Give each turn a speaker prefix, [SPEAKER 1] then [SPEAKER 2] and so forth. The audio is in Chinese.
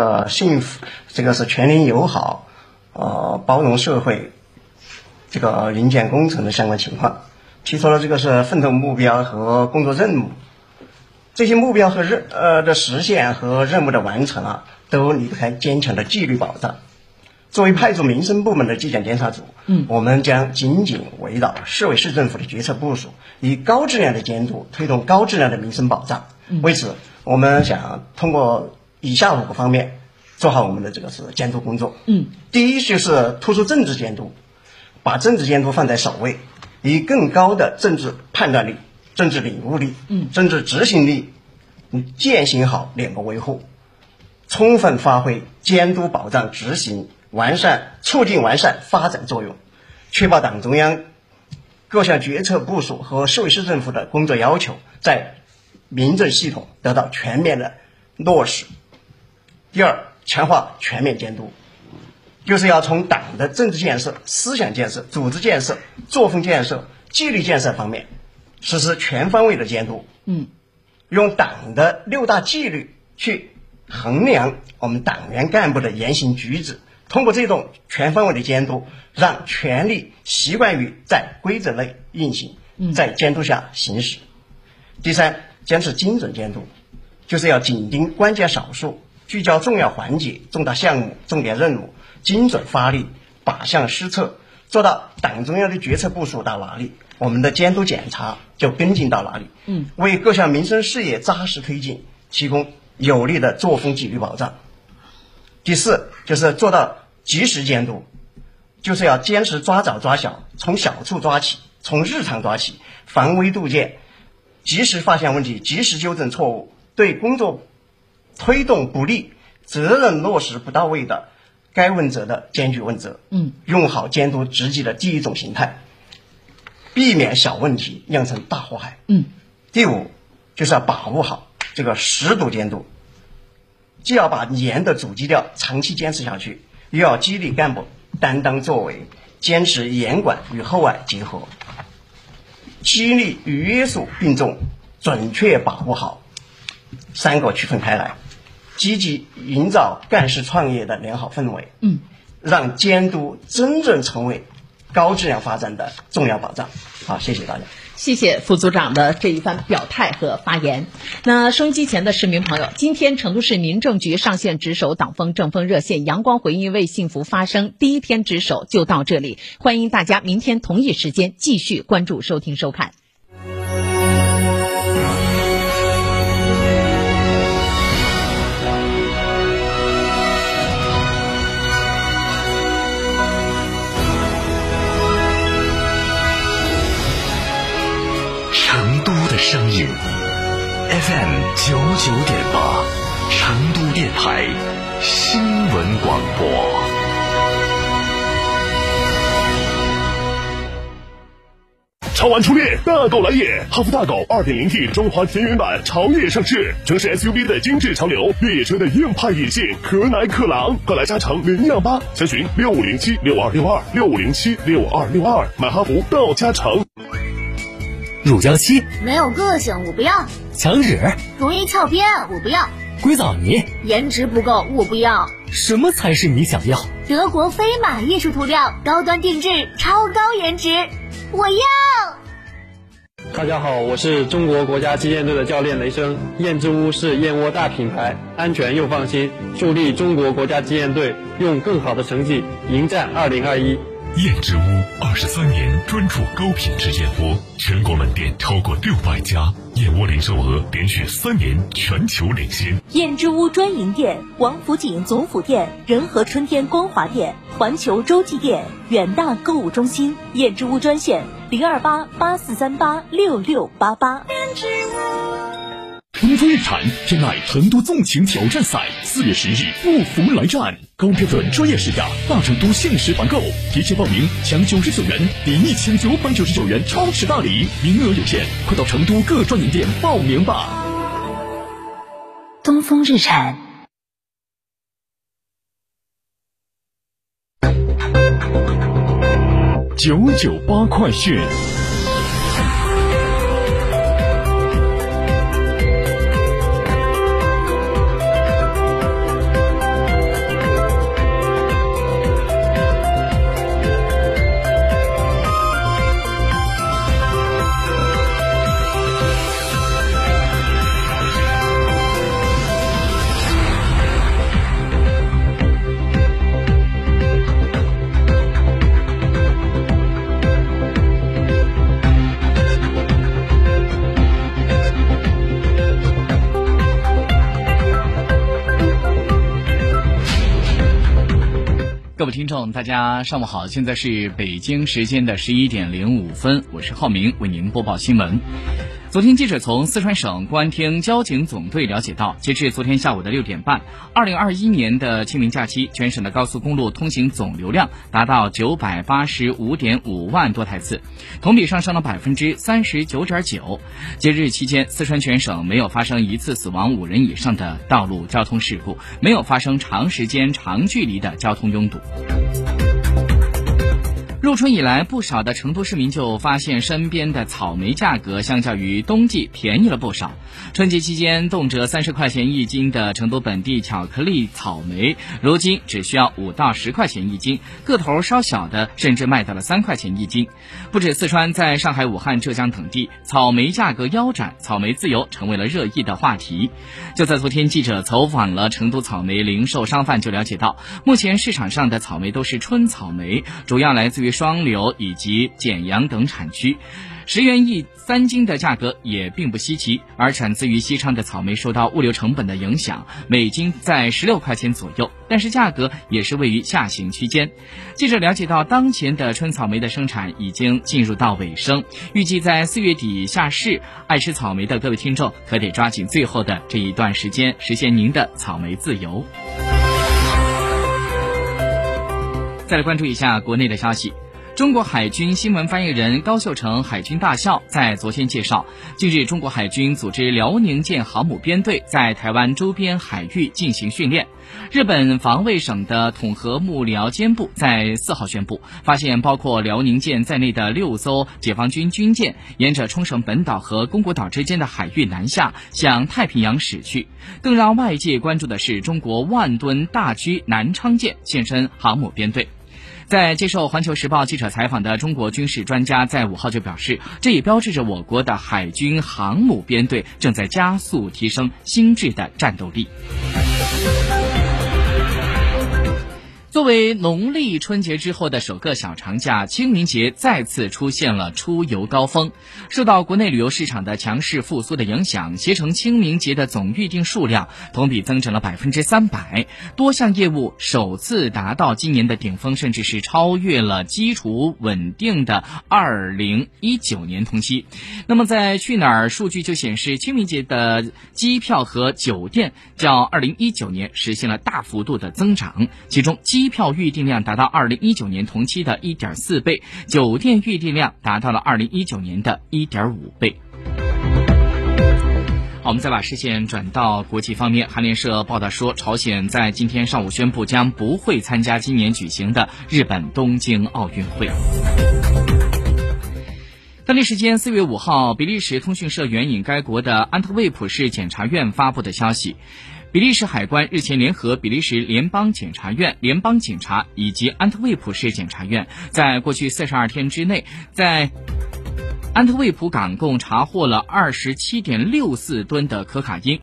[SPEAKER 1] 呃幸福，这个是全民友好，呃包容社会，这个营建工程的相关情况，提出了这个是奋斗目标和工作任务。这些目标和任呃的实现和任务的完成啊，都离不开坚强的纪律保障。作为派驻民生部门的纪检监察组，嗯，我们将紧紧围绕市委市政府的决策部署，以高质量的监督推动高质量的民生保障。为此，我们想通过以下五个方面做好我们的这个是监督工作。嗯，第一就是突出政治监督，把政治监督放在首位，以更高的政治判断力。政治领悟力，嗯，政治执行力，嗯，践行好两个维护，充分发挥监督、保障、执行、完善、促进完善发展作用，确保党中央各项决策部署和市委市政府的工作要求在民政系统得到全面的落实。第二，强化全面监督，就是要从党的政治建设、思想建设、组织建设、作风建设、纪律建设方面。实施全方位的监督，嗯，用党的六大纪律去衡量我们党员干部的言行举止，通过这种全方位的监督，让权力习惯于在规则内运行，在监督下行使。第三，坚持精准监督，就是要紧盯关键少数，聚焦重要环节、重大项目、重点任务，精准发力，靶向施策，做到党中央的决策部署到哪里。我们的监督检查就跟进到哪里？嗯，为各项民生事业扎实推进提供有力的作风纪律保障。第四，就是做到及时监督，就是要坚持抓早抓小，从小处抓起，从日常抓起，防微杜渐，及时发现问题，及时纠正错误，对工作推动不力、责任落实不到位的，该问责的坚决问责。嗯，用好监督职级的第一种形态。避免小问题酿成大祸害。嗯，第五就是要把握好这个十度监督，既要把严的主基调长期坚持下去，又要激励干部担当作为，坚持严管与厚爱结合，激励与约束并重，准确把握好三个区分开来，积极营造干事创业的良好氛围。嗯，让监督真正成为。高质量发展的重要保障。好，谢谢大家。
[SPEAKER 2] 谢谢副组长的这一番表态和发言。那收音机前的市民朋友，今天成都市民政局上线值守党风政风热线“阳光回应为幸福发声”第一天值守就到这里，欢迎大家明天同一时间继续关注、收听、收看。
[SPEAKER 3] 声音 FM 九九点八，成都电台新闻广播。超玩初恋，大狗来也！哈弗大狗二点零 T 中华田园版潮野上市，城市 SUV 的精致潮流，越野车的硬派野性，可奶可狼，快来加诚零幺八，详询六五零七六二六二六五零七六二六二，买哈弗到加诚。
[SPEAKER 4] 乳胶漆
[SPEAKER 5] 没有个性，我不要；
[SPEAKER 4] 墙纸
[SPEAKER 5] 容易翘边，我不要；
[SPEAKER 4] 硅藻泥
[SPEAKER 5] 颜值不够，我不要。
[SPEAKER 4] 什么才是你想要？
[SPEAKER 5] 德国飞马艺术涂料，高端定制，超高颜值，我要。
[SPEAKER 6] 大家好，我是中国国家击剑队的教练雷声。燕之屋是燕窝大品牌，安全又放心，助力中国国家击剑队用更好的成绩迎战二零二一。
[SPEAKER 3] 燕之屋二十三年专注高品质燕窝，全国门店超过六百家，燕窝零售额连续三年全球领先。
[SPEAKER 7] 燕之屋专营店：王府井总府店、仁和春天光华店、环球洲际店、远大购物中心。燕之屋专线：零二八八四三八六六八八。
[SPEAKER 3] 东风日产天籁成都纵情挑战赛四月十日不服来战，高标准专业试驾，大成都限时团购，提前报名抢九十九元抵一千九百九十九元超值大礼，名额有限，快到成都各专营店报名吧。
[SPEAKER 7] 东风日产，
[SPEAKER 3] 九九八快讯。
[SPEAKER 8] 各位听众，大家上午好，现在是北京时间的十一点零五分，我是浩明，为您播报新闻。昨天，记者从四川省公安厅交警总队了解到，截至昨天下午的六点半，二零二一年的清明假期，全省的高速公路通行总流量达到九百八十五点五万多台次，同比上升了百分之三十九点九。节日期间，四川全省没有发生一次死亡五人以上的道路交通事故，没有发生长时间、长距离的交通拥堵。入春以来，不少的成都市民就发现身边的草莓价格相较于冬季便宜了不少。春节期间动辄三十块钱一斤的成都本地巧克力草莓，如今只需要五到十块钱一斤，个头稍小的甚至卖到了三块钱一斤。不止四川，在上海、武汉、浙江等地，草莓价格腰斩，草莓自由成为了热议的话题。就在昨天，记者走访了成都草莓零售商贩，就了解到，目前市场上的草莓都是春草莓，主要来自于。双流以及简阳等产区，十元一三斤的价格也并不稀奇。而产自于西昌的草莓受到物流成本的影响，每斤在十六块钱左右，但是价格也是位于下行区间。记者了解到，当前的春草莓的生产已经进入到尾声，预计在四月底下市。爱吃草莓的各位听众，可得抓紧最后的这一段时间，实现您的草莓自由。再来关注一下国内的消息。中国海军新闻发言人高秀成海军大校在昨天介绍，近日中国海军组织辽宁舰航母编队在台湾周边海域进行训练。日本防卫省的统合幕僚监部在四号宣布，发现包括辽宁舰在内的六艘解放军军舰沿着冲绳本岛和宫古岛之间的海域南下，向太平洋驶去。更让外界关注的是，中国万吨大驱南昌舰现身航母编队。在接受《环球时报》记者采访的中国军事专家在五号就表示，这也标志着我国的海军航母编队正在加速提升新质的战斗力。作为农历春节之后的首个小长假，清明节再次出现了出游高峰。受到国内旅游市场的强势复苏的影响，携程清明节的总预订数量同比增长了百分之三百，多项业务首次达到今年的顶峰，甚至是超越了基础稳定的二零一九年同期。那么，在去哪儿数据就显示，清明节的机票和酒店较二零一九年实现了大幅度的增长，其中机机票预订量达到二零一九年同期的一点四倍，酒店预订量达到了二零一九年的一点五倍。好，我们再把视线转到国际方面。韩联社报道说，朝鲜在今天上午宣布将不会参加今年举行的日本东京奥运会。当地时间四月五号，比利时通讯社援引该国的安特卫普市检察院发布的消息。比利时海关日前联合比利时联邦检察院、联邦警察以及安特卫普市检察院，在过去四十二天之内，在安特卫普港共查获了二十七点六四吨的可卡因。